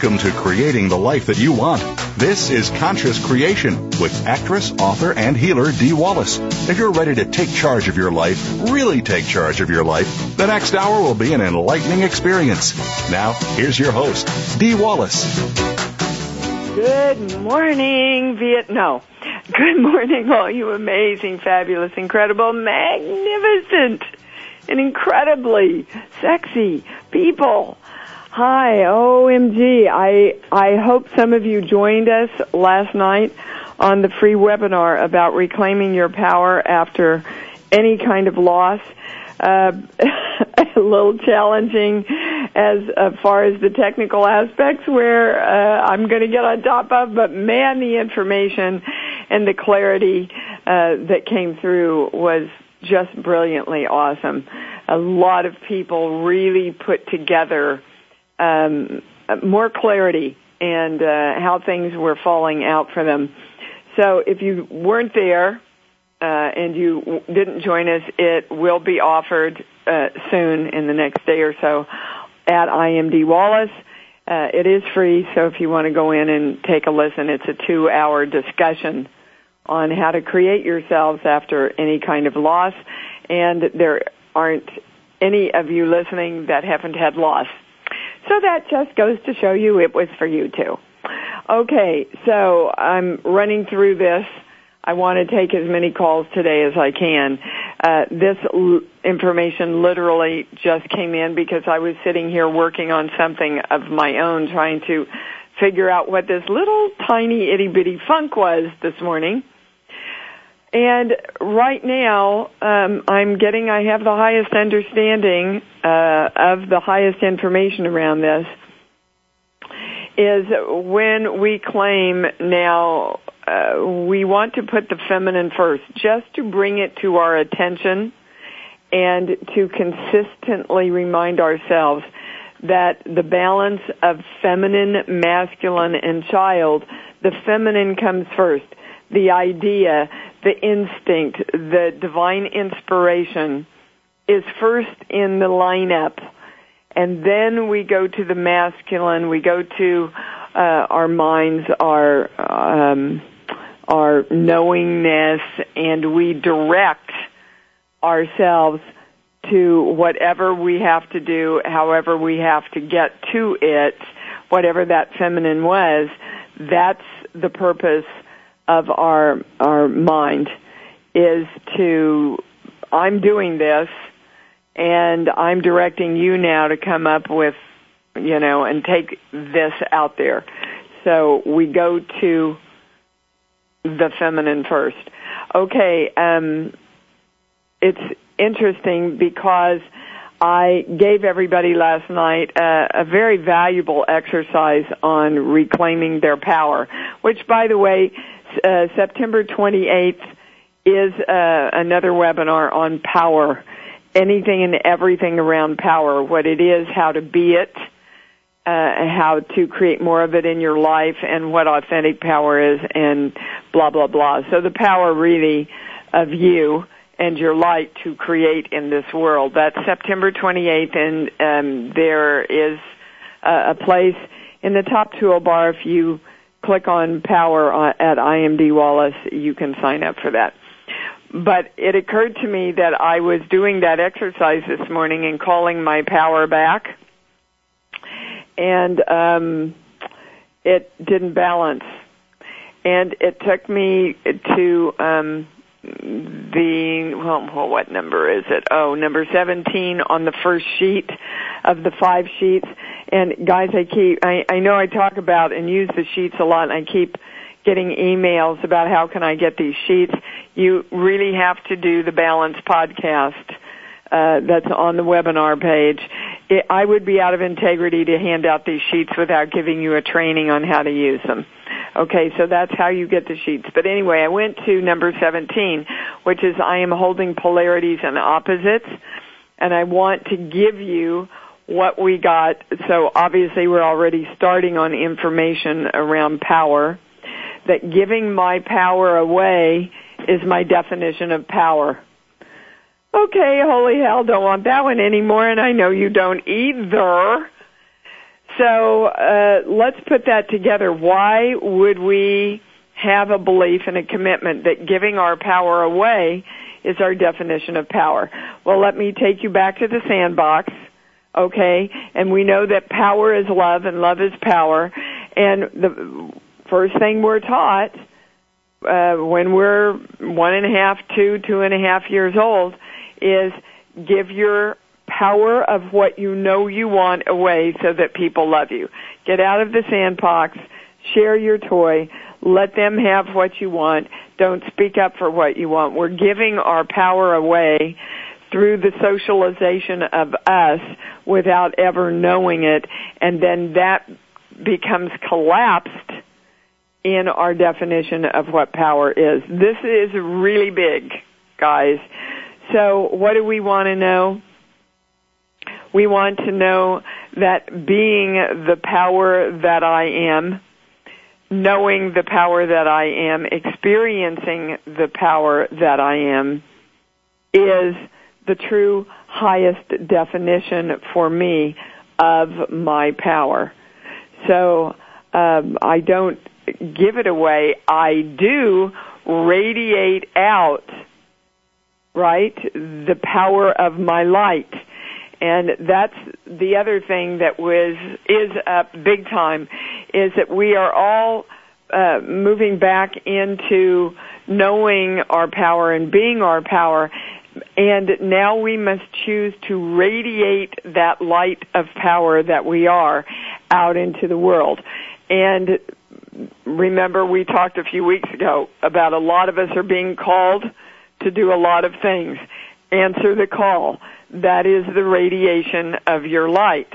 Welcome to Creating the Life That You Want. This is Conscious Creation with actress, author, and healer Dee Wallace. If you're ready to take charge of your life, really take charge of your life, the next hour will be an enlightening experience. Now, here's your host, Dee Wallace. Good morning, Viet. No. Good morning, all you amazing, fabulous, incredible, magnificent, and incredibly sexy people Hi, OMG. I, I hope some of you joined us last night on the free webinar about reclaiming your power after any kind of loss. Uh, a little challenging as, as far as the technical aspects where uh, I'm going to get on top of, but man, the information and the clarity uh, that came through was just brilliantly awesome. A lot of people really put together um, more clarity and uh, how things were falling out for them. So if you weren't there uh, and you didn't join us, it will be offered uh, soon in the next day or so at IMD Wallace. Uh, it is free, so if you want to go in and take a listen, it's a two-hour discussion on how to create yourselves after any kind of loss. And there aren't any of you listening that haven't had loss. So that just goes to show you it was for you too. Okay, so I'm running through this. I want to take as many calls today as I can. Uh, this l- information literally just came in because I was sitting here working on something of my own, trying to figure out what this little tiny itty bitty funk was this morning. And right now, um, I'm getting, I have the highest understanding uh, of the highest information around this, is when we claim now uh, we want to put the feminine first, just to bring it to our attention and to consistently remind ourselves that the balance of feminine, masculine, and child, the feminine comes first. The idea the instinct, the divine inspiration is first in the lineup. And then we go to the masculine, we go to uh, our minds, our um, our knowingness, and we direct ourselves to whatever we have to do, however we have to get to it, whatever that feminine was. That's the purpose of our our mind is to I'm doing this and I'm directing you now to come up with you know and take this out there. So we go to the feminine first. Okay, um it's interesting because I gave everybody last night a, a, very valuable exercise on reclaiming their power, which by the way, uh, September 28th is uh, another webinar on power. Anything and everything around power, what it is, how to be it, uh, how to create more of it in your life, and what authentic power is, and blah, blah, blah. So the power really of you and your light to create in this world. That's September 28th, and um, there is a, a place in the top toolbar if you click on power at IMD Wallace, you can sign up for that. but it occurred to me that I was doing that exercise this morning and calling my power back, and um, it didn't balance, and it took me to um, the well, what number is it? Oh, number seventeen on the first sheet of the five sheets. And guys, I keep I, I know I talk about and use the sheets a lot, and I keep getting emails about how can I get these sheets. You really have to do the Balance podcast uh, that's on the webinar page. It, I would be out of integrity to hand out these sheets without giving you a training on how to use them. Okay, so that's how you get the sheets. But anyway, I went to number 17, which is I am holding polarities and opposites, and I want to give you what we got. So obviously we're already starting on information around power. That giving my power away is my definition of power. Okay, holy hell, don't want that one anymore, and I know you don't either. So uh, let's put that together. Why would we have a belief and a commitment that giving our power away is our definition of power? Well, let me take you back to the sandbox okay? And we know that power is love and love is power. And the first thing we're taught uh, when we're one and a half, two, two and a half years old is give your power of what you know you want away so that people love you. Get out of the sandbox, share your toy, let them have what you want, don't speak up for what you want. We're giving our power away through the socialization of us without ever knowing it, and then that becomes collapsed in our definition of what power is. This is really big, guys. So what do we want to know? We want to know that being the power that I am, knowing the power that I am, experiencing the power that I am, is the true highest definition for me of my power. So um, I don't give it away. I do radiate out, right, the power of my light. And that's the other thing that was is up big time is that we are all uh, moving back into knowing our power and being our power and now we must choose to radiate that light of power that we are out into the world. And remember we talked a few weeks ago about a lot of us are being called to do a lot of things. Answer the call. That is the radiation of your light.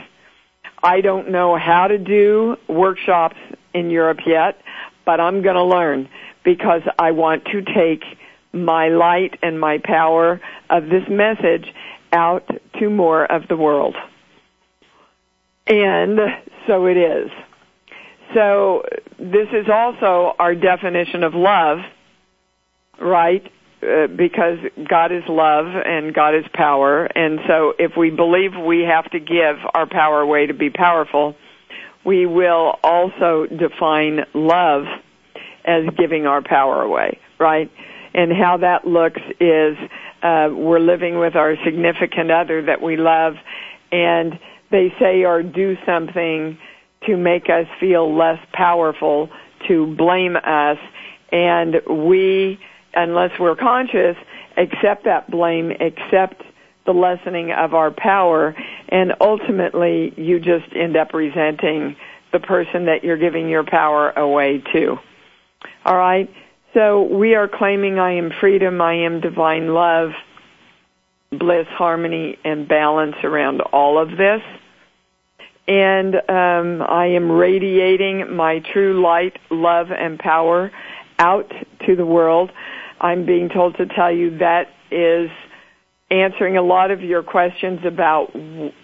I don't know how to do workshops in Europe yet, but I'm going to learn because I want to take my light and my power of this message out to more of the world. And so it is. So this is also our definition of love, right? Uh, because God is love and God is power. And so if we believe we have to give our power away to be powerful, we will also define love as giving our power away, right? And how that looks is uh, we're living with our significant other that we love, and they say or do something to make us feel less powerful, to blame us, and we, unless we're conscious, accept that blame, accept the lessening of our power, and ultimately you just end up resenting the person that you're giving your power away to. All right? So we are claiming I am freedom, I am divine love, bliss, harmony, and balance around all of this. And um, I am radiating my true light, love, and power out to the world. I'm being told to tell you that is answering a lot of your questions about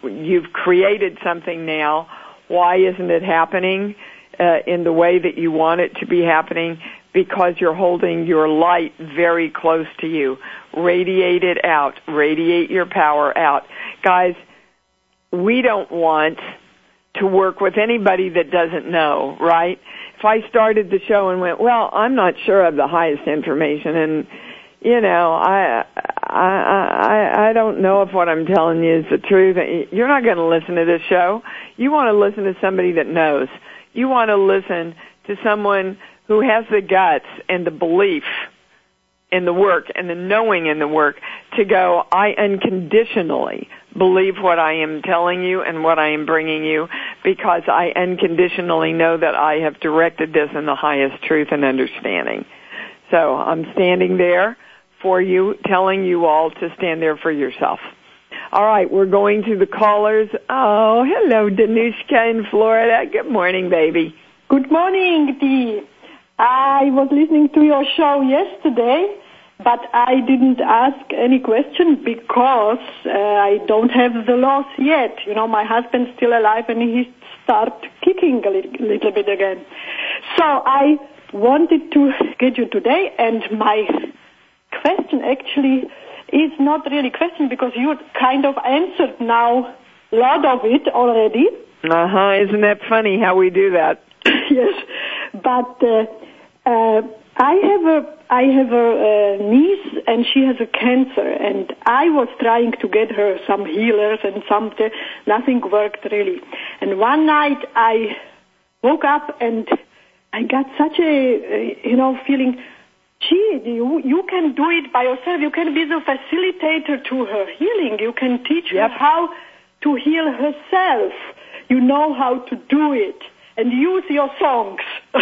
you've created something now. Why isn't it happening uh, in the way that you want it to be happening? Because you're holding your light very close to you. Radiate it out. Radiate your power out. Guys, we don't want to work with anybody that doesn't know, right? If I started the show and went, well, I'm not sure of the highest information and you know, I, I, I, I don't know if what I'm telling you is the truth. Eh, you're not going to listen to this show. You want to listen to somebody that knows. You want to listen to someone who has the guts and the belief in the work and the knowing in the work to go, I unconditionally believe what I am telling you and what I am bringing you because I unconditionally know that I have directed this in the highest truth and understanding. So I'm standing there for you, telling you all to stand there for yourself. All right, we're going to the callers. Oh, hello, Danushka in Florida. Good morning, baby. Good morning, Dee. I was listening to your show yesterday, but I didn't ask any question because uh, I don't have the loss yet. You know, my husband's still alive and he start kicking a little, little bit again. So I wanted to get you today and my question actually is not really question because you kind of answered now a lot of it already. Uh huh. Isn't that funny how we do that? yes, but uh, uh, I have a I have a, a niece and she has a cancer and I was trying to get her some healers and something nothing worked really. And one night I woke up and I got such a you know feeling gee, you, you can do it by yourself. You can be the facilitator to her healing. You can teach yep. her how to heal herself. You know how to do it and use your songs.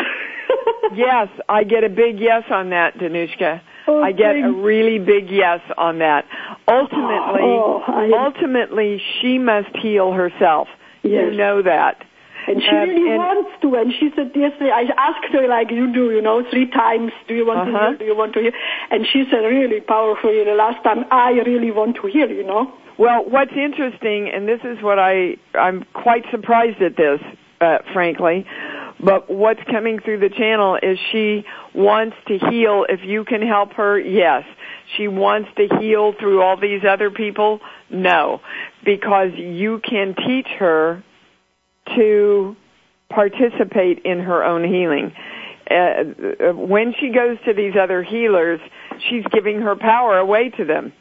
yes, I get a big yes on that, Danushka. Oh, I get a really big yes on that. Ultimately, oh, I... ultimately, she must heal herself. Yes. You know that. And she Um, really and- wants to. And she said yesterday, I asked her like you do, you know, three times, do you want to Uh-huh. heal, do you want to heal? And she said really powerfully the last time, I really want to heal, you know. Well, what's interesting, and this is what I I'm quite surprised at this, uh, frankly, but what's coming through the channel is she wants to heal. If you can help her, yes. She wants to heal through all these other people, no, because you can teach her to participate in her own healing. Uh, when she goes to these other healers, she's giving her power away to them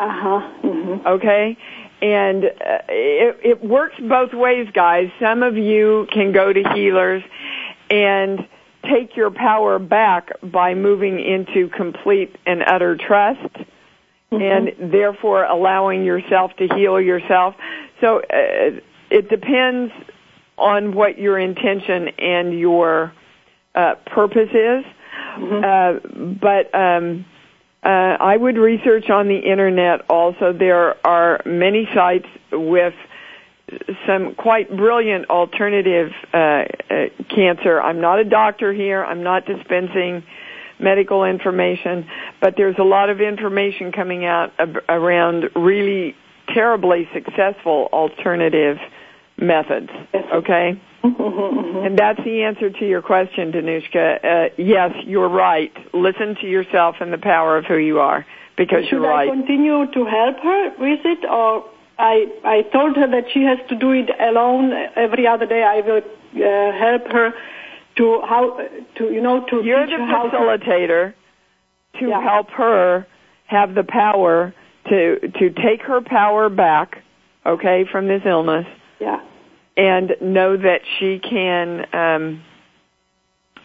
Uh-huh. hmm okay and uh, it, it works both ways guys some of you can go to healers and take your power back by moving into complete and utter trust and therefore allowing yourself to heal yourself. So uh, it depends on what your intention and your uh, purpose is. Uh, but um, uh, I would research on the internet also. There are many sites with some quite brilliant alternative uh, uh, cancer. I'm not a doctor here. I'm not dispensing medical information, but there's a lot of information coming out ab- around really terribly successful alternative methods. Okay? And that's the answer to your question, Danushka. Uh, yes, you're right. Listen to yourself and the power of who you are, because Should you're I right. continue to help her with it, or I I told her that she has to do it alone every other day. I will uh, help her to how to you know to You're the how to- facilitator to Yeah. help her have the power to to take her power back, okay, from this illness, yeah. and know that she can um,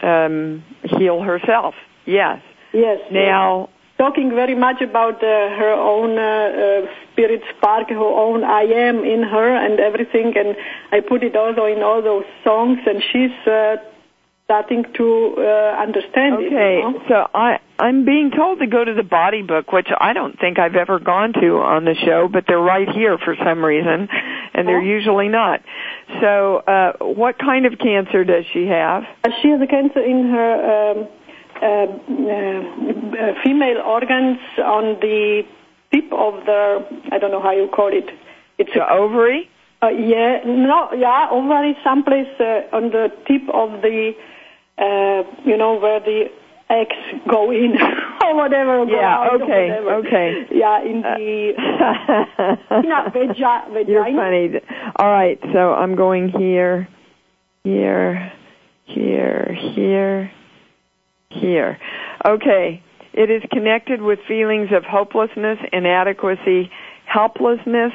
um, heal herself. Yes. Yes. Now, talking very much about uh, her own uh, uh, spirit spark, her own I am in her and everything, and I put it also in all those songs, and she's uh, starting to uh, understand it. Okay, you know? so I I'm being told to go to the body book, which I don't think I've ever gone to on the show, but they're right here for some reason, and they're Oh. usually not. So, uh, what kind of cancer does she have? She has a cancer in her um, female organs on the tip of the, I don't know how you call it. It's The ovary? uh, yeah, no, yeah, ovary someplace uh, on the tip of the, uh, you know, where the eggs go in or whatever. Yeah, okay, okay. Yeah, in the, yeah, vagi- vagina. You're funny. All right, so I'm going here, here, here, here, here. Okay. It is connected with feelings of hopelessness, inadequacy, helplessness,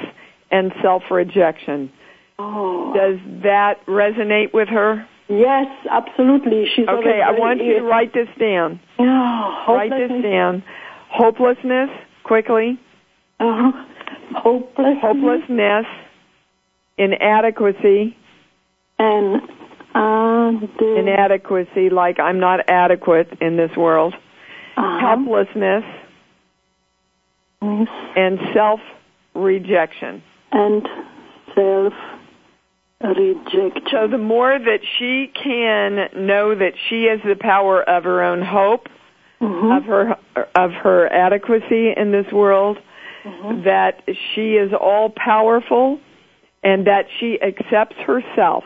and self-rejection. Oh. Does that resonate with her? Yes, absolutely. She's Okay, I want you to write this down. Oh, Write this hopelessness. down. Hopelessness, quickly. Uh-huh. Hopeless. Hopelessness, inadequacy, And, uh, inadequacy, like I'm not adequate in this world. uh, Helplessness yes, and self-rejection. and self rejection. So the more that she can know that she has the power of her own hope, Mhm. of her of her adequacy in this world, Mm-hmm. that she is all powerful, and that she accepts herself.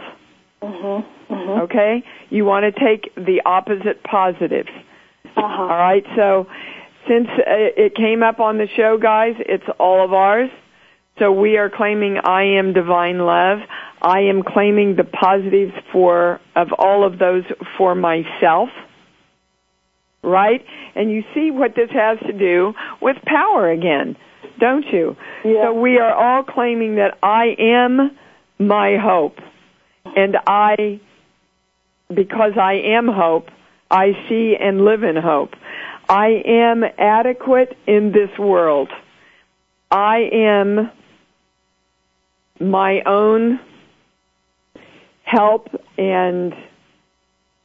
Mhm. Mhm. Okay, you want to take the opposite positives. Uh-huh. All right, so since uh, it came up on the show, guys, it's all of ours. So we are claiming I am divine love. I am claiming the positives for of all of those for myself. Right? And you see what this has to do with power again, don't you? Yeah. So we are all claiming that I am my hope. And I because I am hope, I see and live in hope. I am adequate in this world. I am my own help and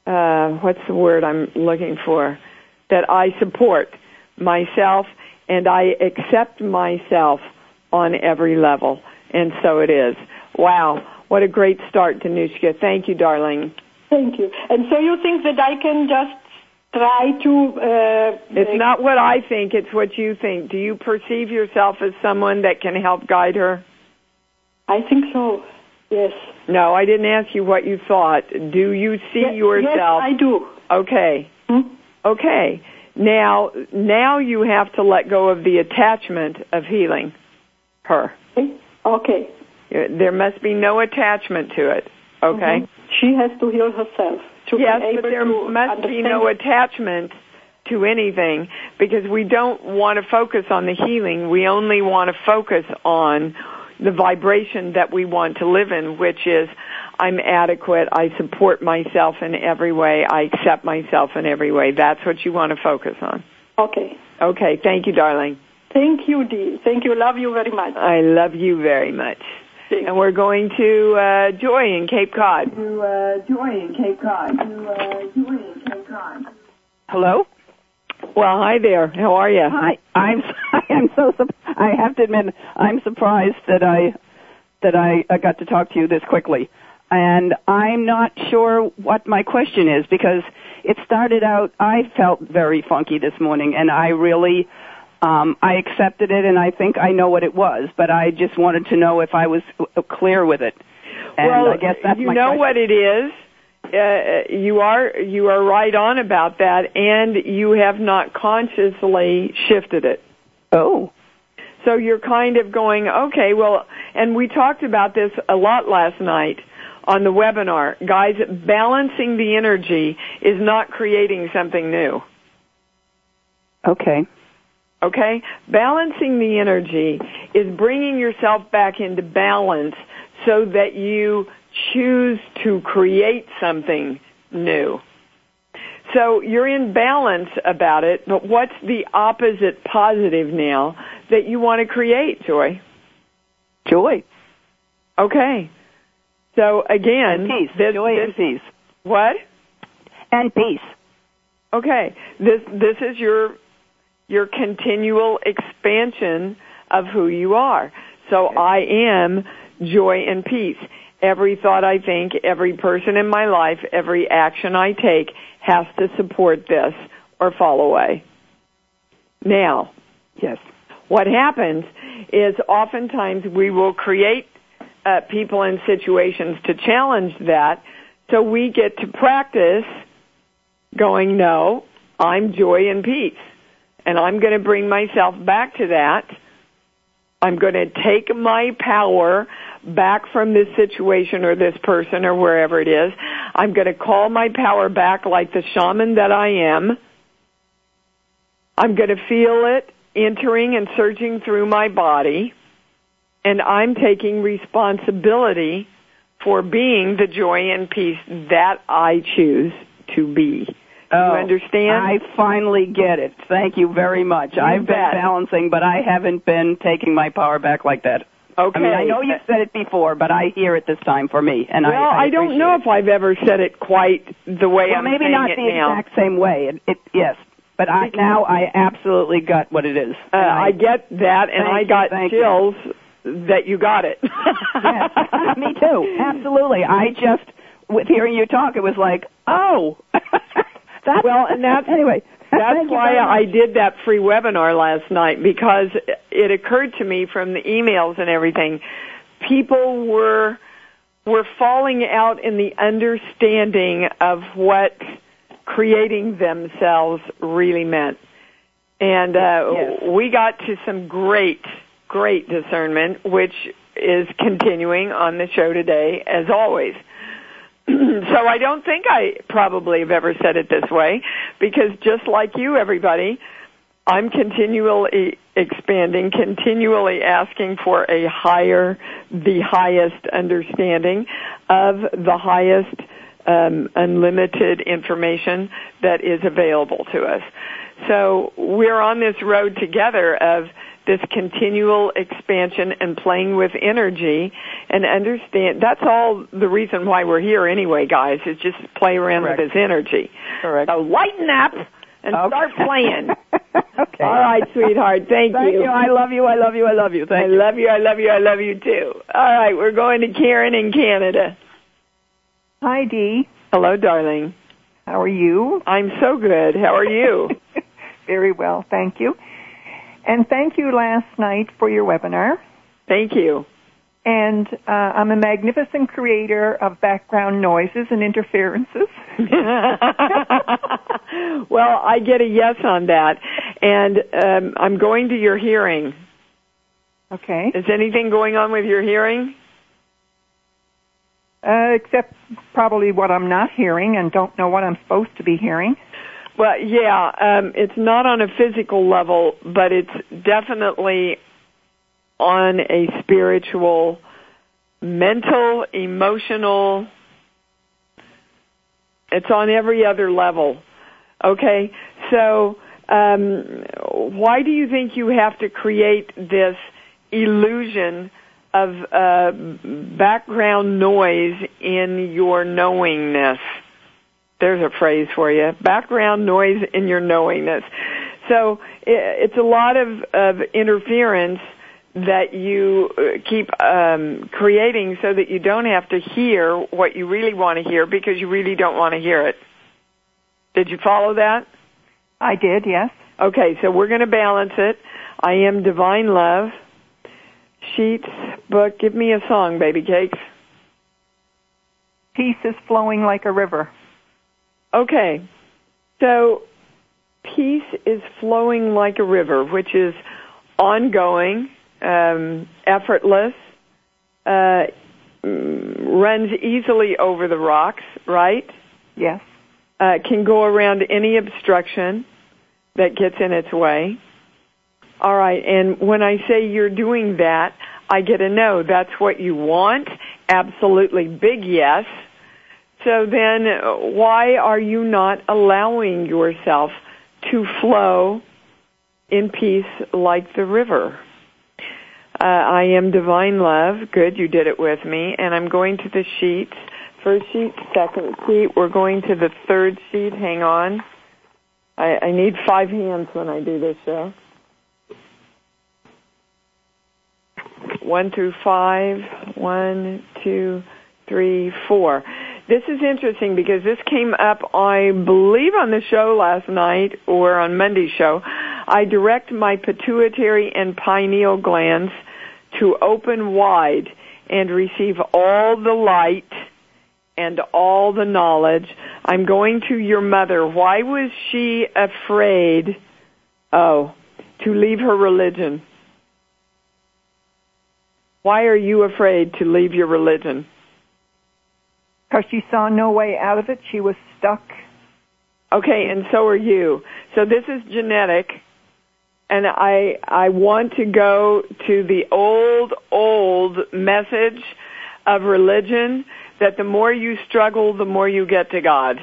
uh, what's the word I'm looking for? That I support myself and I accept myself on every level. And so it is. Wow. What a great start, Danushka. Thank you, darling. Thank you. And so you think that I can just try to... Uh, It's not what I think, it's what you think. Do you perceive yourself as someone that can help guide her? I think so. Yes. No, I didn't ask you what you thought. Do you see Ye- yourself? Yes, I do. Okay. Hmm? Okay. Now, now you have to let go of the attachment of healing her. Okay. Okay. There must be no attachment to it. Okay? Mhm. She has to heal herself. To be Yes, able but there to must be understand- no attachment to anything because we don't want to focus on the healing. We only want to focus on the vibration that we want to live in, which is I'm adequate, I support myself in every way, I accept myself in every way. That's what you want to focus on. Okay. Okay, thank you, darling. Thank you, Dee. Thank you. Love you very much. I love you very much. Thank And we're going to uh, Joy in Cape Cod. to uh, Joy in Cape Cod. To uh, Joy in Cape Cod. Hello. Well, hi there. How are you? Hi. I'm. I am so. sup- I have to admit, I'm surprised that I that I, I got to talk to you this quickly, and I'm not sure what my question is because it started out. I felt very funky this morning, and I really. Um, I accepted it, and I think I know what it was, but I just wanted to know if I was uh, clear with it. And well, I guess that's you know question. what it is. Uh, you are you are right on about that, and you have not consciously shifted it. Oh. So you're kind of going, okay, well, and we talked about this a lot last night on the webinar. Guys, balancing the energy is not creating something new. Okay. Okay? Balancing the energy is bringing yourself back into balance so that you choose to create something new. So you're in balance about it, but what's the opposite positive now that you want to create, Joy? Joy. Okay. So again, And peace. this, Joy this- and peace. what? And peace. Okay. This this is your your continual expansion of who you are. So I am joy and peace. Every thought I think, every person in my life, every action I take has to support this or fall away. Now, Yes. what happens is oftentimes we will create uh, people and situations to challenge that so we get to practice going no i'm joy and peace and i'm going to bring myself back to that. I'm going to take my power back from this situation or this person or wherever it is. I'm going to call my power back like the shaman that i am. I'm going to feel it entering and surging through my body, and I'm taking responsibility for being the joy and peace that I choose to be. Oh, you understand? I finally get it. Thank you very much. You I've bet. been balancing, but I haven't been taking my power back like that. Okay. I mean, I know you've said it before, but I hear it this time for me, and well, I, I, don't know appreciate if I've ever said it quite the way. Well, I'm maybe saying not it the now. exact same way. It, it yes, but I now I absolutely got what it is. Uh, And I get that, and I got you. chills that you got it. yes, me too. Absolutely. I just with hearing you talk, it was like, oh, that's Well, and that's anyway. That's why I did that free webinar last night because it occurred to me from the emails and everything, people were were falling out in the understanding of what creating themselves really meant. And uh, Yes. we got to some great, great discernment, which is continuing on the show today, as always. so I don't think I probably have ever said it this way, because just like you, everybody, I'm continually expanding, continually asking for a higher, the highest understanding of the highest um, unlimited information that is available to us. So we're on this road together of this continual expansion and playing with energy and understand that's all the reason why we're here anyway guys is just play around Correct. with this energy Correct. so lighten up and Okay. start playing okay. all right sweetheart thank, you. Thank you. I love you. I love you. I love you. I Thank you. I love you i love you i love you too all right we're going to karen in canada Hi, Dee. hello darling How are you? i'm so good how are you Very well, thank you. And thank you last night for your webinar. thank you And uh, I'm a magnificent creator of background noises and interferences. well, I get a yes on that, and um, I'm going to your hearing. Okay. Is anything going on with your hearing? Uh, except probably what I'm not hearing and don't know what I'm supposed to be hearing. Well, yeah, um, it's not on a physical level, but it's definitely on a spiritual, mental, emotional. It's on every other level. Okay, so um, why do you think you have to create this illusion of uh, background noise in your knowingness? There's a phrase for you. Background noise in your knowingness. So it's a lot of, of interference that you uh, keep um, creating so that you don't have to hear what you really want to hear because you really don't want to hear it. Did you follow that? I did, yes. Okay, so we're going to balance it. I am divine love. Sheets, book, give me a song, baby cakes. Peace is flowing like a river. Okay. So peace is flowing like a river, which is ongoing, um, effortless, uh, mm, runs easily over the rocks, right? Yes. Uh, can go around any obstruction that gets in its way. All right, and when I say you're doing that, I get a no. That's what you want. Absolutely big yes. So then uh, why are you not allowing yourself to flow in peace like the river? Uh, I am divine love. Good, you did it with me. And I'm going to the sheets. First sheet, second sheet. We're going to the third sheet. Hang on. I, I need five hands when I do this show. One through five. One, two, three, four. This is interesting because this came up, I believe, on the show last night or on Monday's show. I direct my pituitary and pineal glands to open wide and receive all the light and all the knowledge. I'm going to your mother. Why was she afraid, oh, to leave her religion? Why are you afraid to leave your religion? Because she saw no way out of it. She was stuck. Okay, and so are you. So this is genetic, and I I want to go to the old old message of religion that the more you struggle, the more you get to God.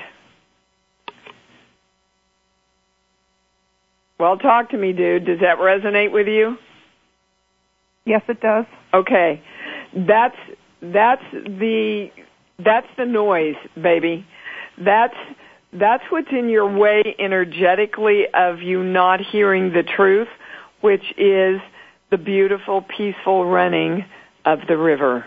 Well, talk to me, dude. Does that resonate with you? Yes, it does. Okay. That's that's the that's the noise, baby. That's that's what's in your way energetically of you not hearing the truth, which is the beautiful, peaceful running of the river.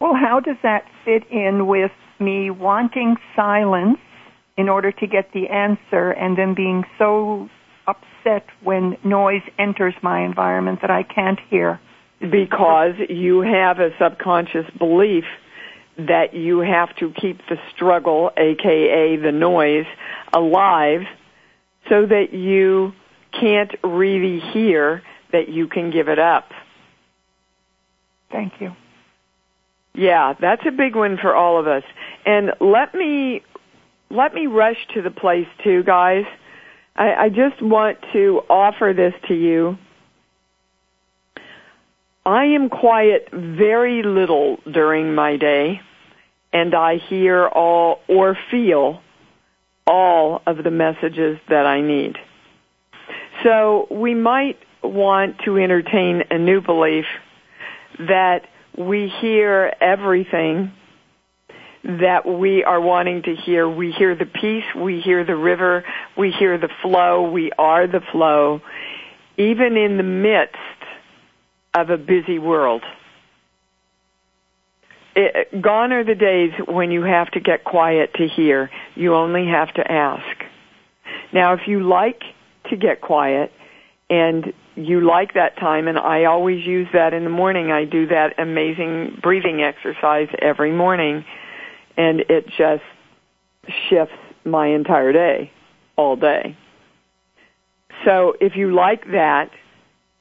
Well, how does that fit in with me wanting silence in order to get the answer and then being so upset when noise enters my environment that I can't hear? Because you have a subconscious belief that you have to keep the struggle, aka the noise, alive so that you can't really hear that you can give it up. Thank you. Yeah, that's a big one for all of us. And let me let me rush to the place too, guys. I, I just want to offer this to you. I am quiet very little during my day, and I hear all or feel all of the messages that I need. So we might want to entertain a new belief that we hear everything that we are wanting to hear. We hear the peace, we hear the river, we hear the flow, we are the flow, even in the midst of a busy world. It, gone are the days when you have to get quiet to hear. You only have to ask. Now, if you like to get quiet and you like that time, and I always use that in the morning, I do that amazing breathing exercise every morning, and it just shifts my entire day, all day. So if you like that,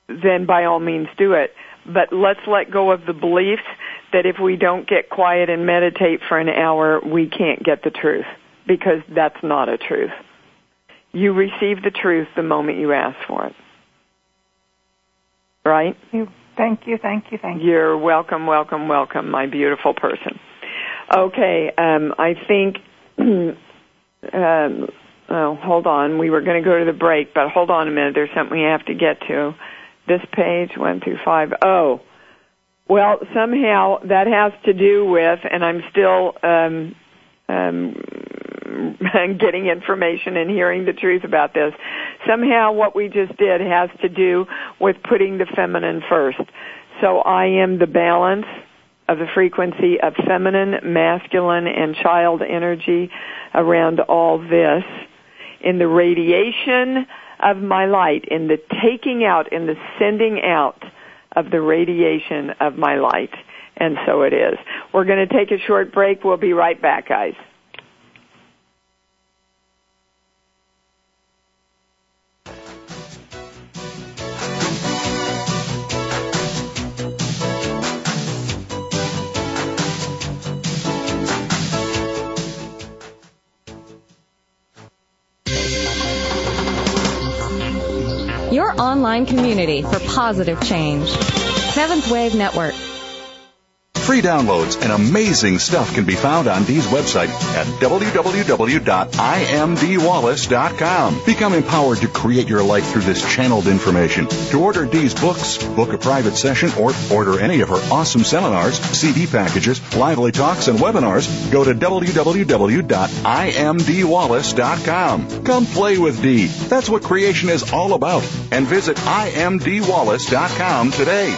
then by all means do it. But let's let go of the beliefs that if we don't get quiet and meditate for an hour, we can't get the truth. Because that's not a truth. You receive the truth the moment you ask for it. Right? You, thank you, thank you, thank you. You're welcome, welcome, welcome, my beautiful person. Okay, um, I think, um, oh, hold on. We were going to go to the break, but hold on a minute. There's something we have to get to. This page, one through five. Oh, well, somehow that has to do with, and I'm still um, um, getting information and hearing the truth about this. Somehow what we just did has to do with putting the feminine first. So I am the balance of the frequency of feminine, masculine, and child energy around all this in the radiation of my light, in the taking out, in the sending out of the radiation of my light. And so it is. We're going to take a short break. We'll be right back, guys. Online community for positive change. Seventh Wave Network. Free downloads and amazing stuff can be found on Dee's website at www.imdwallace.com. Become empowered to create your life through this channeled information. To order Dee's books, book a private session, or order any of her awesome seminars, CD packages, lively talks, and webinars, go to www.imdwallace.com. Come play with Dee. That's what creation is all about. And visit imdwallace.com today.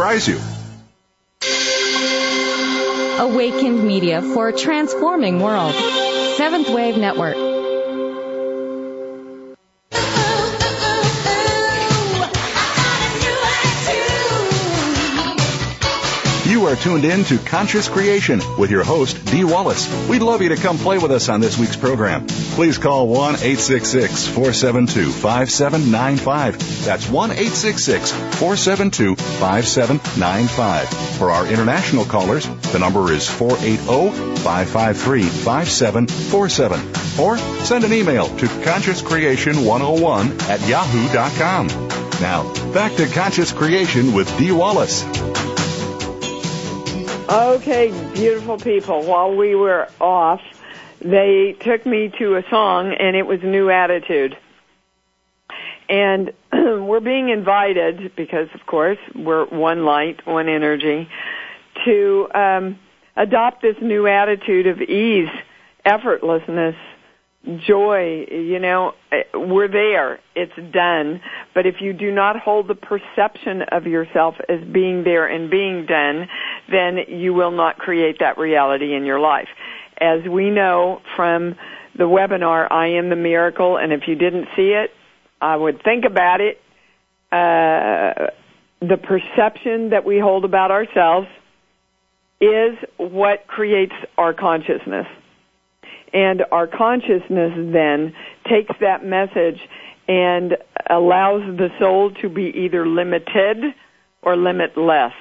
surprise you. Awakened Media for a transforming world. Seventh Wave Network. Are tuned in to Conscious Creation with your host, Dee Wallace. We'd love you to come play with us on this week's program. Please call 1 866 472 5795. That's 1 866 472 5795. For our international callers, the number is 480 553 5747. Or send an email to consciouscreation101 at yahoo.com. Now, back to Conscious Creation with Dee Wallace. Okay, beautiful people. While we were off, they took me to a song and it was New Attitude. And we're being invited, because of course we're one light, one energy, to um, adopt this new attitude of ease, effortlessness, joy, you know, we're there. It's done. But if you do not hold the perception of yourself as being there and being done, then you will not create that reality in your life. As we know from the webinar, I am the miracle, and if you didn't see it, I would think about it. Uh, the perception that we hold about ourselves is what creates our consciousness. And our consciousness then takes that message and allows the soul to be either limited or limitless.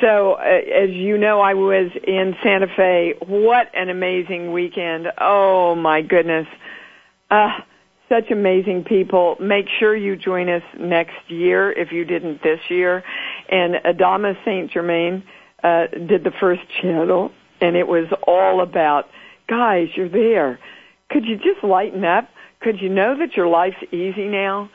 So, uh, as you know, I was in Santa Fe. What an amazing weekend. Oh my goodness. Uh, such amazing people. Make sure you join us next year if you didn't this year. And Adamus St. Germain, uh, did the first channel and it was all about guys, you're there. Could you just lighten up? Could you know that your life's easy now?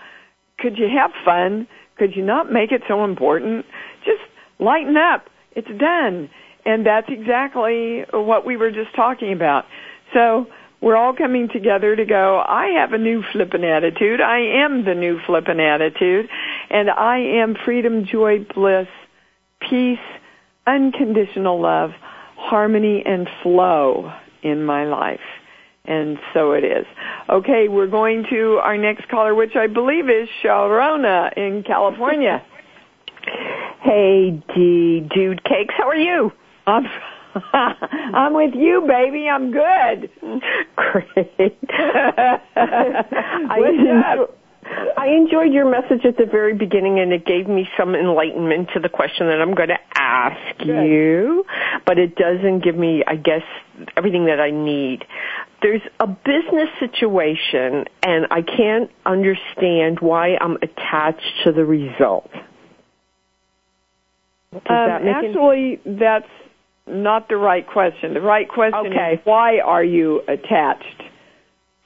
Could you have fun? Could you not make it so important? Just lighten up. It's done. And that's exactly what we were just talking about. So we're all coming together to go, I have a new flippin' attitude. I am the new flippin' attitude. And I am freedom, joy, bliss, peace, unconditional love, harmony, and flow in my life. And so it is. Okay, we're going to our next caller, which I believe is Sharona in California. Hey, Dee, dude cakes, how are you? I'm, I'm with you, baby. I'm good. Great. I, I enjoyed your message at the very beginning and it gave me some enlightenment to the question that I'm going to ask Good. you, but it doesn't give me, I guess, everything that I need. There's a business situation and I can't understand why I'm attached to the result. Does Um, that make any- actually, that's not the right question. The right question Okay. is why are you attached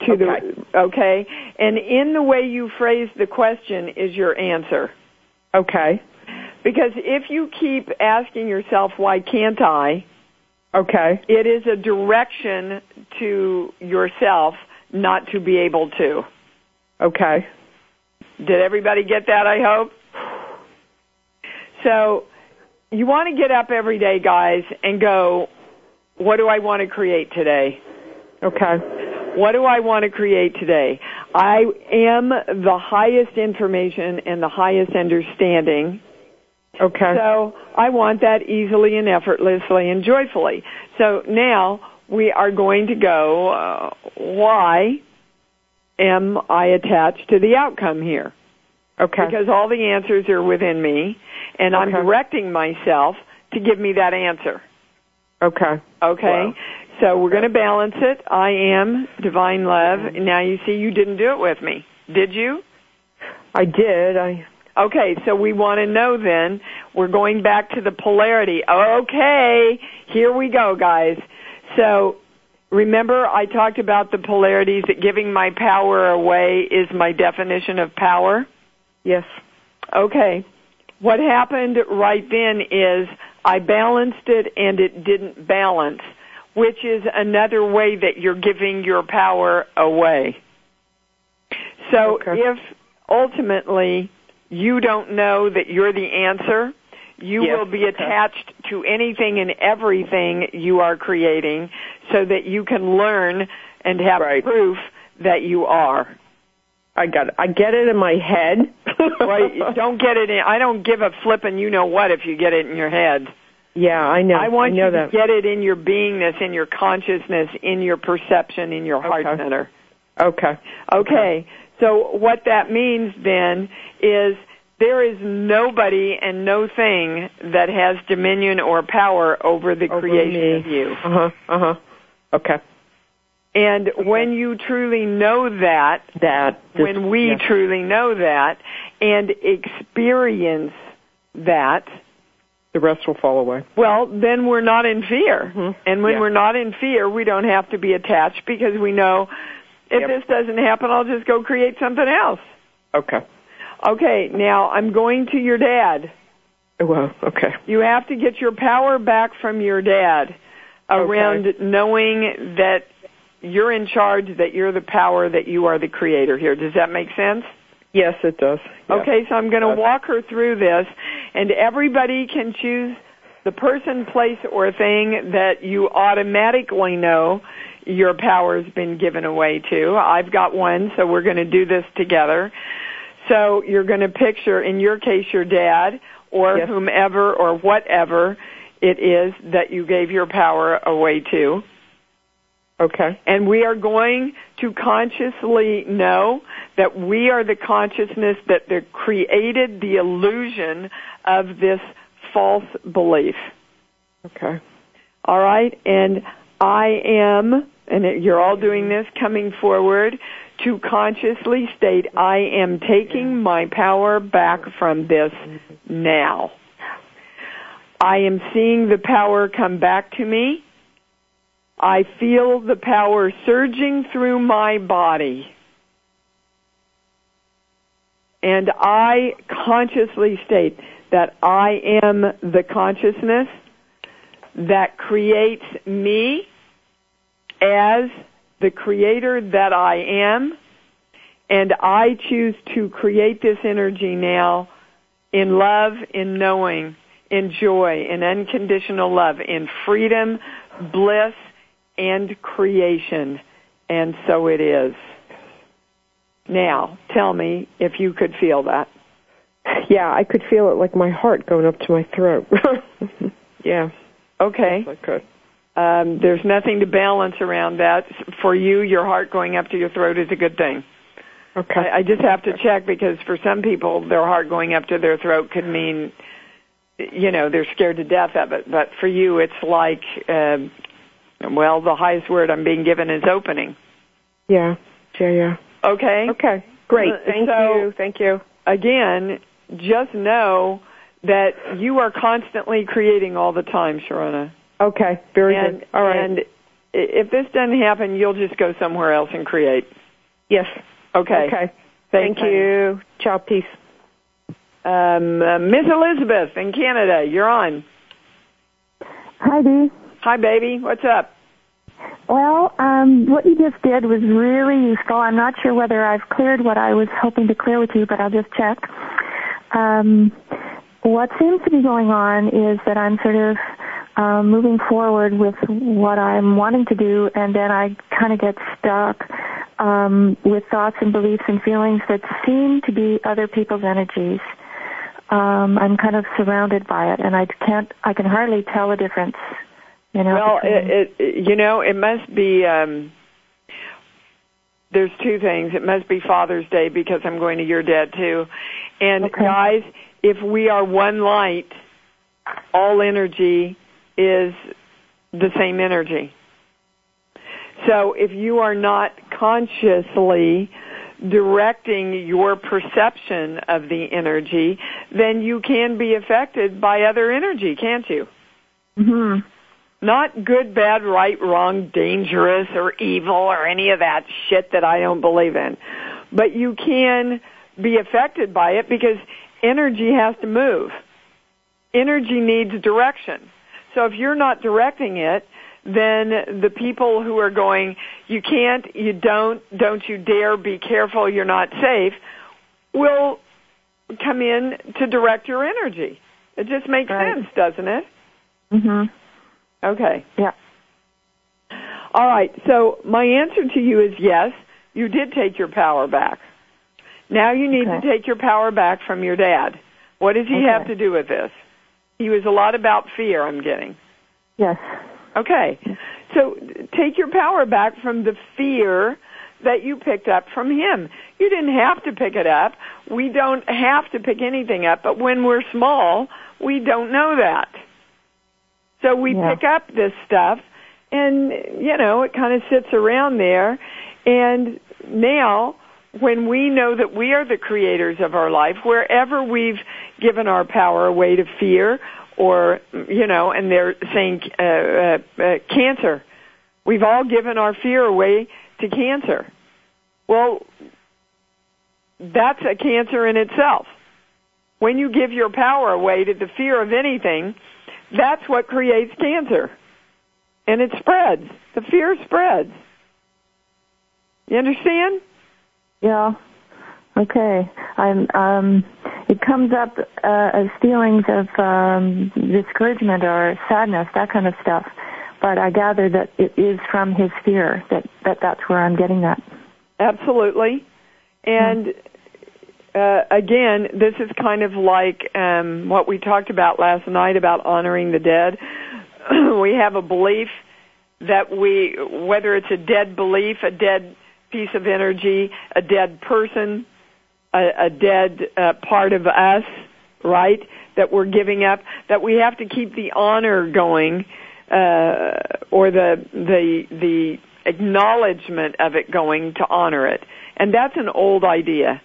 to Okay. the okay? And in the way you phrase the question is your answer. Okay. Because if you keep asking yourself why can't I, Okay. it is a direction to yourself not to be able to. Okay. Did everybody get that, I hope? So, you want to get up every day, guys, and go, what do I want to create today? Okay. What do I want to create today? I am the highest information and the highest understanding. Okay. So I want that easily and effortlessly and joyfully. So now we are going to go, uh, why am I attached to the outcome here? Okay. Because all the answers are within me and I'm directing myself to give me that answer. Okay. Okay? Wow. So we're going to balance it. I am divine love. Mm-hmm. Now you see you didn't do it with me. Did you? I did. I Okay, so we want to know then, we're going back to the polarity. Okay, here we go guys. So remember I talked about the polarities that giving my power away is my definition of power? yes. Okay. What happened right then is I balanced it and it didn't balance, which is another way that you're giving your power away. So Okay. if ultimately you don't know that you're the answer, you Yes, will be okay. attached to anything and everything you are creating so that you can learn and have Right. proof that you are. I got it. I get it in my head. Well, don't get it in. I don't give a flip and you know what if you get it in your head. Yeah, I know. I want I know you that. to get it in your beingness, in your consciousness, in your perception, in your heart Okay. center. Okay. Okay. So what that means then is there is nobody and no thing that has dominion or power over the Over creation me. of you. Uh huh. Uh huh. Okay. And when you truly know that, That. just- when we yeah. truly know that and experience that, the rest will fall away. well, then we're not in fear. Mhm. And when Yeah. we're not in fear, we don't have to be attached because we know if Yep. this doesn't happen, I'll just go create something else. Okay. Okay, now I'm going to your dad. Well, okay. You have to get your power back from your dad around knowing that you're in charge, that you're the power, that you are the creator here. Does that make sense? Yes, it does. Yeah. Okay, so I'm going to walk her through this, and everybody can choose the person, place, or thing that you automatically know your power's been given away to. I've got one, so we're going to do this together. So you're going to picture, in your case, your dad, or Yes. whomever, or whatever it is that you gave your power away to. Okay. And we are going to consciously know that we are the consciousness that created the illusion of this false belief. Okay. All right? And I am, and you're all doing this, coming forward to consciously state, I am taking my power back from this now. I am seeing the power come back to me. I feel the power surging through my body. And I consciously state that I am the consciousness that creates me as the creator that I am. And I choose to create this energy now in love, in knowing, in joy, in unconditional love, in freedom, bliss, and creation. And so it is. Now, tell me if you could feel that. Yeah, I could feel it like my heart going up to my throat. yeah, Okay. I could. Um, there's nothing to balance around that. For you, your heart going up to your throat is a good thing. Okay. I, I just have to check because for some people, their heart going up to their throat could mean, you know, they're scared to death of it. But for you, it's like, um, well, the highest word I'm being given is opening. yeah. Yeah, yeah. Okay. Okay. Great. Uh, Thank so- you. Thank you. Again, just know that you are constantly creating all the time, Sharona. Okay. Very and, good. All right. And if this doesn't happen, you'll just go somewhere else and create. yes. Okay. Okay. Thank Thank you. Ciao. Peace. Um, uh, Miss Elizabeth in Canada, you're on. Hi, Dee. Hi, baby. What's up? Well, um, what you just did was really useful. I'm not sure whether I've cleared what I was hoping to clear with you, but I'll just check. Um, what seems to be going on is that I'm sort of um, moving forward with what I'm wanting to do, and then I kind of get stuck um, with thoughts and beliefs and feelings that seem to be other people's energies. Um, I'm kind of surrounded by it, and I can't. I can hardly tell the difference. You know. Well, it, it, you know, it must be. Um, there's two things. It must be Father's Day because I'm going to your dad too. And Okay. guys, if we are one light, all energy is the same energy. So if you are not consciously directing your perception of the energy, then you can be affected by other energy, can't you? Mhm. Not good, bad, right, wrong, dangerous, or evil, or any of that shit that I don't believe in. But you can be affected by it because energy has to move. Energy needs direction. So if you're not directing it, then the people who are going, you can't, you don't, don't you dare, be careful, you're not safe, will come in to direct your energy. It just makes Right. sense, doesn't it? Mhm. Okay. Yeah. All right. So my answer to you is yes, you did take your power back. Now you need Okay. to take your power back from your dad. What does he Okay. have to do with this? He was a lot about fear, I'm getting. Yes. Okay. So take your power back from the fear that you picked up from him. You didn't have to pick it up. We don't have to pick anything up, but when we're small, we don't know that. So we Yeah. pick up this stuff and, you know, it kind of sits around there. And now, when we know that we are the creators of our life, wherever we've given our power away to fear or, you know, and they're saying uh, uh, uh, cancer, we've all given our fear away to cancer. Well, that's a cancer in itself. When you give your power away to the fear of anything, that's what creates cancer. And it spreads. The fear spreads. You understand? Yeah. Okay. I'm. Um, it comes up uh, as feelings of um, discouragement or sadness, that kind of stuff. But I gather that it is from his fear that, that that's where I'm getting that. Absolutely. And uh, again, this is kind of like um, what we talked about last night about honoring the dead. we have a belief that we, whether it's a dead belief, a dead piece of energy, a dead person, a, a dead uh, part of us, right? That we're giving up. That we have to keep the honor going, uh, or the the the acknowledgement of it going to honor it. And that's an old idea.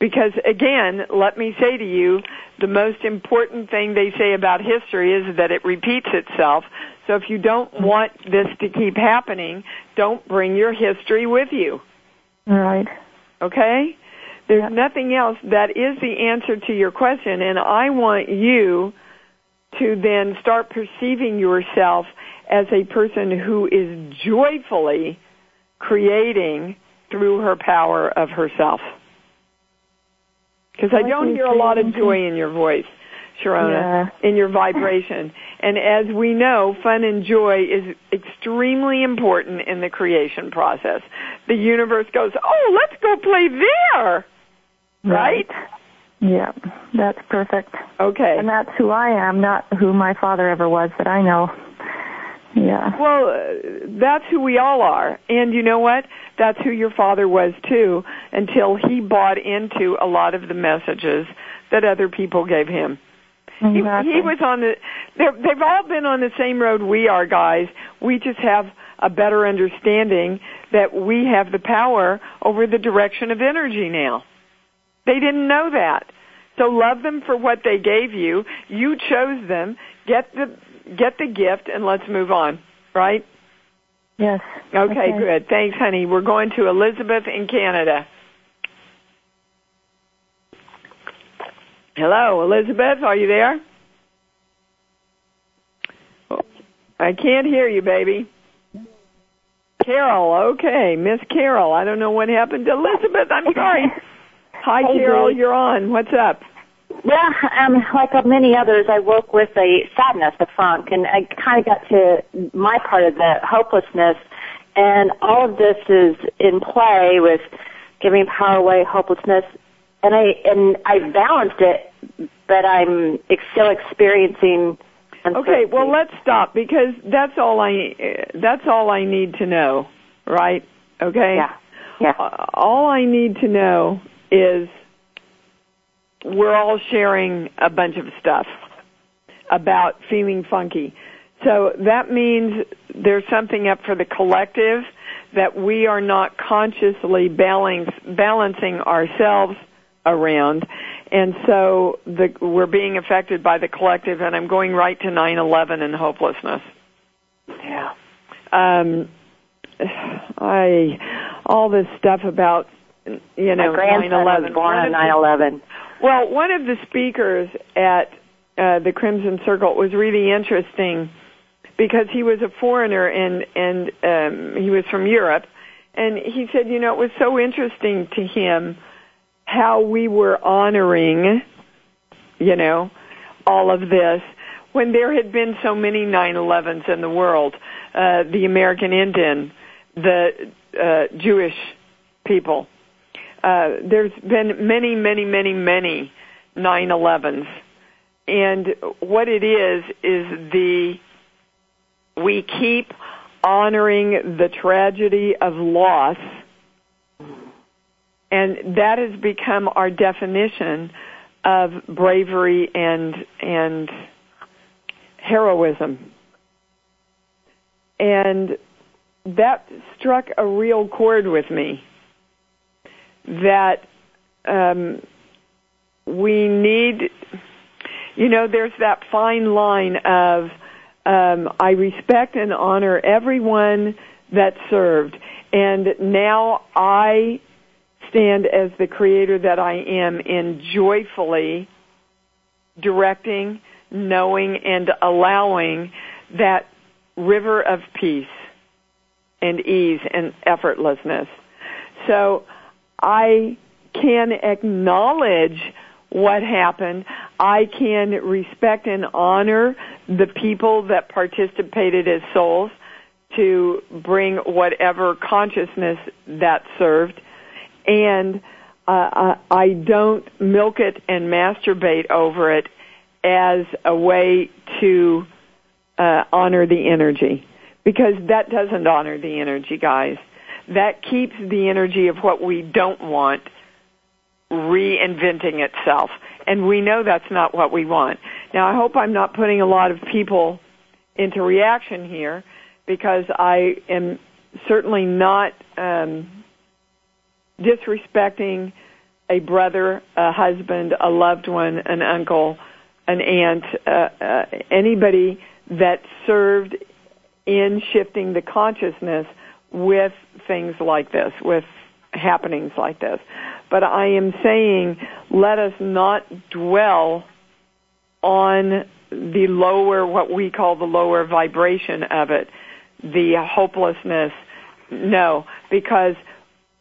Because again, let me say to you, the most important thing they say about history is that it repeats itself. So if you don't want this to keep happening, don't bring your history with you. Right. Okay? There's nothing else. That is the answer to your question, and I want you to then start perceiving yourself as a person who is joyfully creating through her power of herself. Because oh, I don't hear a lot of joy in your voice, Sharona, in your vibration. And as we know, fun and joy is extremely important in the creation process. The universe goes, oh, let's go play there. Right? Yeah, that's perfect. Okay. And that's who I am, not who my father ever was that I know. Yeah. Well, uh, that's who we all are. And you know what? That's who your father was too until he bought into a lot of the messages that other people gave him. He, Exactly. he was on the, they've all been on the same road we are, guys. We just have a better understanding that we have the power over the direction of energy now. They didn't know that. So love them for what they gave you. You chose them. Get the, get the gift and let's move on. Right? Yes. Okay, Okay. good. Thanks, honey. We're going to Elizabeth in Canada. Hello, Elizabeth. Are you there? I can't hear you, baby. Carol, okay. Miss Carol. I don't know what happened to Elizabeth. I'm sorry. Hi, Hey, Carol. Dee. You're on. What's up? Yeah, um, like many others, I woke with a sadness, a funk, and I kind of got to my part of the hopelessness, and all of this is in play with giving power away, hopelessness, and I and I balanced it, but I'm still experiencing. Okay, well let's stop because that's all I that's all I need to know, right? Okay? Yeah. Yeah. All I need to know is we're all sharing a bunch of stuff about feeling funky. So that means there's something up for the collective that we are not consciously balance, balancing ourselves around. And so the, we're being affected by the collective and I'm going right to 9-11 and hopelessness. Yeah. Um, I, all this stuff about, you know, My grandson 9/11. was born on 9/11. Well, one of the speakers at uh, the Crimson Circle was really interesting because he was a foreigner and and um, he was from Europe, and he said, you know, it was so interesting to him how we were honoring, you know, all of this when there had been so many 9/11s in the world, uh, the American Indian, the uh, Jewish people. Uh, there's been many, many, many, many 9/11s, and what it is is the we keep honoring the tragedy of loss. And that has become our definition of bravery and and heroism. And that struck a real chord with me that um, we need you know there's that fine line of um, I respect and honor everyone that served and now I stand as the creator that I am in joyfully directing, knowing, and allowing that river of peace and ease and effortlessness. So I can acknowledge what happened. I can respect and honor the people that participated as souls to bring whatever consciousness that served and uh, I don't milk it and masturbate over it as a way to uh, honor the energy because that doesn't honor the energy, guys. That keeps the energy of what we don't want reinventing itself. And we know that's not what we want. Now I hope I'm not putting a lot of people into reaction here because I am certainly not um, disrespecting a brother, a husband, a loved one, an uncle, an aunt, uh, uh, anybody that served in shifting the consciousness with things like this, with happenings like this. But I am saying let us not dwell on the lower, what we call the lower vibration of it, the hopelessness. No, because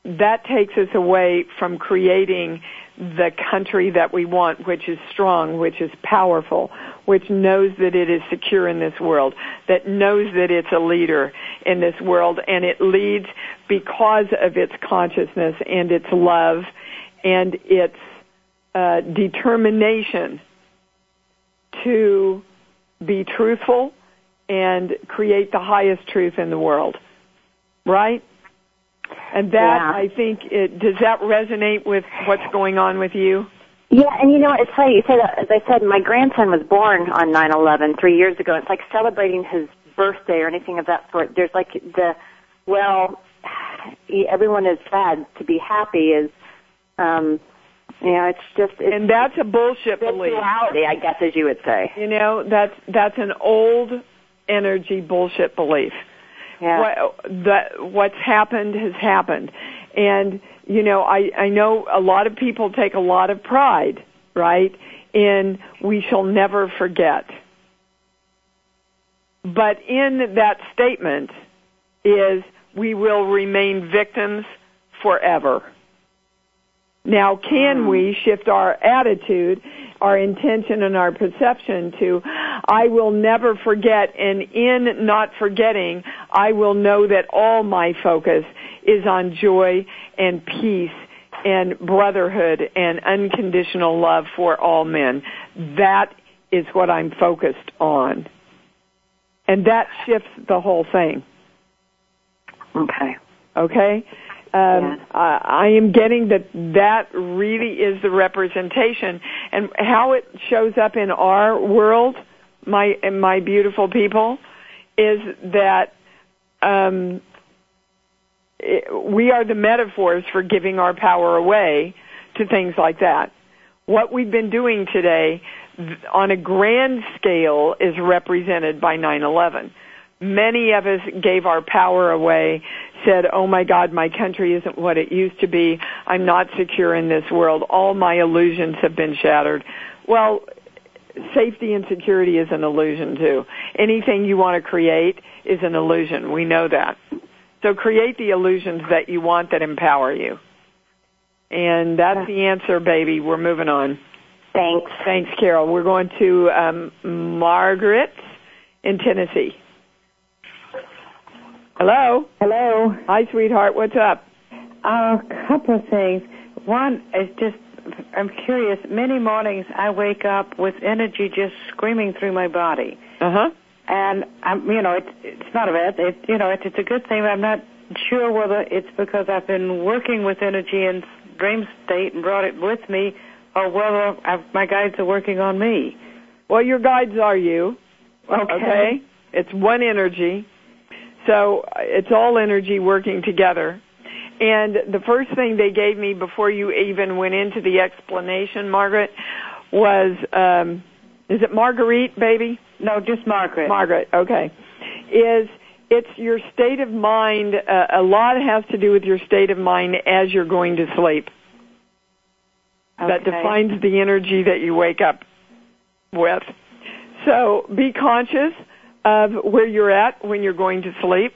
that takes us away from creating the country that we want, which is strong, which is powerful, which knows that it is secure in this world, that knows that it's a leader in this world, and it leads because of its consciousness and its love and its uh, determination to be truthful and create the highest truth in the world. Right? And that, yeah. I think, it, does that resonate with what's going on with you? Yeah, and you know, it's funny, you said, as I said, my grandson was born on nine eleven three years ago. It's like celebrating his birthday or anything of that sort. There's like the, well, everyone is sad to be happy is, um, you know, it's just, it's, and that's a bullshit belief. Reality, I guess, as you would say. You know, that's, that's an old energy bullshit belief. Yeah. What, that, what's happened has happened. And, you know, I, I know a lot of people take a lot of pride, right, in we shall never forget. But in that statement is we will remain victims forever. Now, can hmm. we shift our attitude our intention and our perception to, I will never forget, and in not forgetting, I will know that all my focus is on joy and peace and brotherhood and unconditional love for all men. That is what I'm focused on. And that shifts the whole thing. Okay. Okay? Um, I, I am getting that that really is the representation. And how it shows up in our world, my my beautiful people, is that um, it, we are the metaphors for giving our power away to things like that. What we've been doing today on a grand scale is represented by 9/11 many of us gave our power away, said, oh my God, my country isn't what it used to be. I'm not secure in this world. All my illusions have been shattered. Well, safety and security is an illusion too. Anything you want to create is an illusion. We know that. So create the illusions that you want that empower you. And that's the answer, baby. We're moving on. Thanks. Thanks, Carol. We're going to um, Margaret in Tennessee. Hello? Hello. Hi, sweetheart. What's up? Uh, A couple of things. One is just I'm curious. Many mornings I wake up with energy just screaming through my body. Uh huh. And I'm, you know, it, it's not a bad. It, you know, it, it's a good thing. I'm not sure whether it's because I've been working with energy in dream state and brought it with me, or whether I've, my guides are working on me. Well, your guides are you. Okay. Okay. It's one energy. So it's all energy working together. And the first thing they gave me before you even went into the explanation, Margaret, was, um, is it Marguerite, baby? No, just Margaret. Margaret, okay. Is it's your state of mind, uh, a lot has to do with your state of mind as you're going to sleep. Okay. That defines the energy that you wake up with. So be conscious of where you're at when you're going to sleep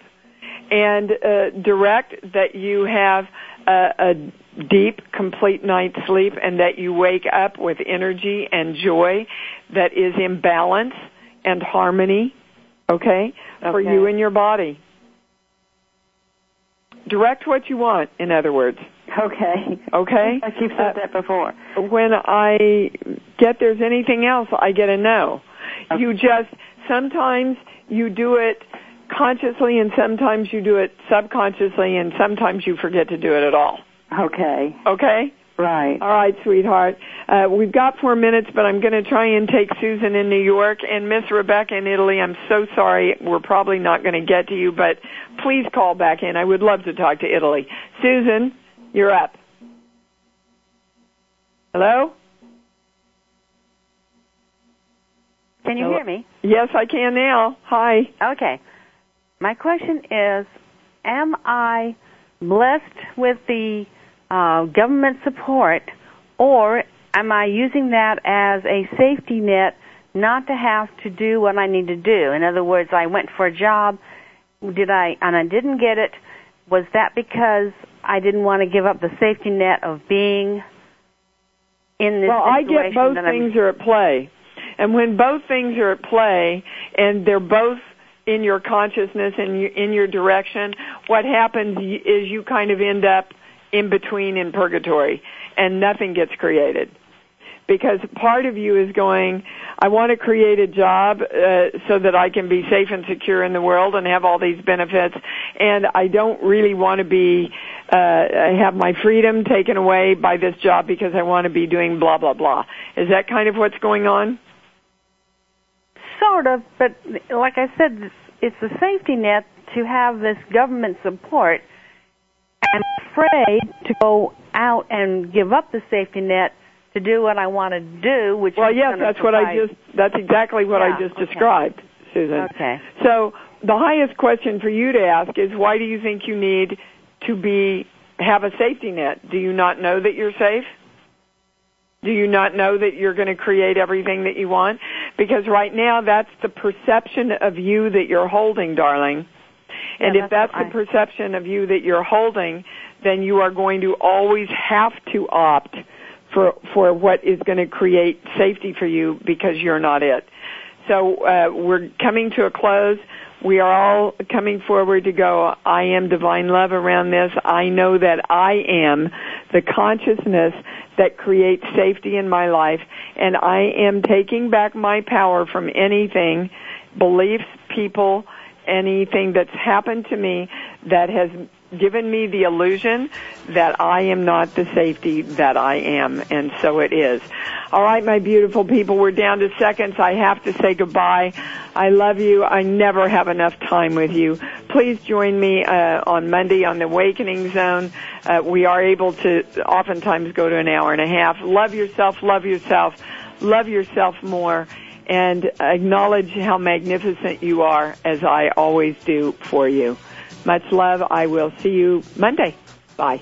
and uh, direct that you have a, a deep, complete night's sleep and that you wake up with energy and joy that is in balance and harmony, okay, for you and your body. Direct what you want, in other words. Okay. Okay? Like you've said that before. When I get there's anything else, I get a no. You just, sometimes you do it consciously and sometimes you do it subconsciously and sometimes you forget to do it at all. Okay. Okay? Right. All right, sweetheart. Uh, we've got four minutes, but I'm going to try and take Susan in New York and Miss Rebecca in Italy. I'm so sorry. We're probably not going to get to you, but please call back in. I would love to talk to Italy. Susan, you're up. Hello? Can you Hello? hear me? Yes, I can now. Hi. Okay. My question is Am I blessed with the uh, government support, or am I using that as a safety net not to have to do what I need to do? In other words, I went for a job, did I, and I didn't get it. Was that because I didn't want to give up the safety net of being in this well, I situation get both that I'm things are at play. And when both things are at play and they're both in your consciousness and in your direction, what happens is you kind of end up in between in purgatory and nothing gets created. Because part of you is going, I want to create a job uh, so that I can be safe and secure in the world and have all these benefits, and I don't really want to be uh, have my freedom taken away by this job because I want to be doing blah blah blah. Is that kind of what's going on? Sort of, but like I said, it's a safety net to have this government support. I'm afraid to go out and give up the safety net to do what I want to do, which Well, is yes, that's what I just that's exactly what I just okay. described, Susan. Okay. So the highest question for you to ask is why do you think you need to be have a safety net? Do you not know that you're safe? Do you not know that you're going to create everything that you want? Because right now that's the perception of you that you're holding, darling. And Yeah, if that's that's the what perception of you that you're holding, then you are going to always have to opt for for what is going to create safety for you because you're not it. So uh, we're coming to a close. We are all coming forward to go, I am divine love around this. I know that I am the consciousness that creates safety in my life and I am taking back my power from anything, beliefs, people, anything that's happened to me that has given me the illusion that I am not the safety that I am, and so it is. All right, my beautiful people, we're down to seconds. I have to say goodbye. I love you. I never have enough time with you. Please join me uh, on Monday on the Awakening Zone. Uh, we are able to oftentimes go to an hour and a half. Love yourself, love yourself, love yourself more, and acknowledge how magnificent you are, as I always do for you. Much love. I will see you Monday. Bye.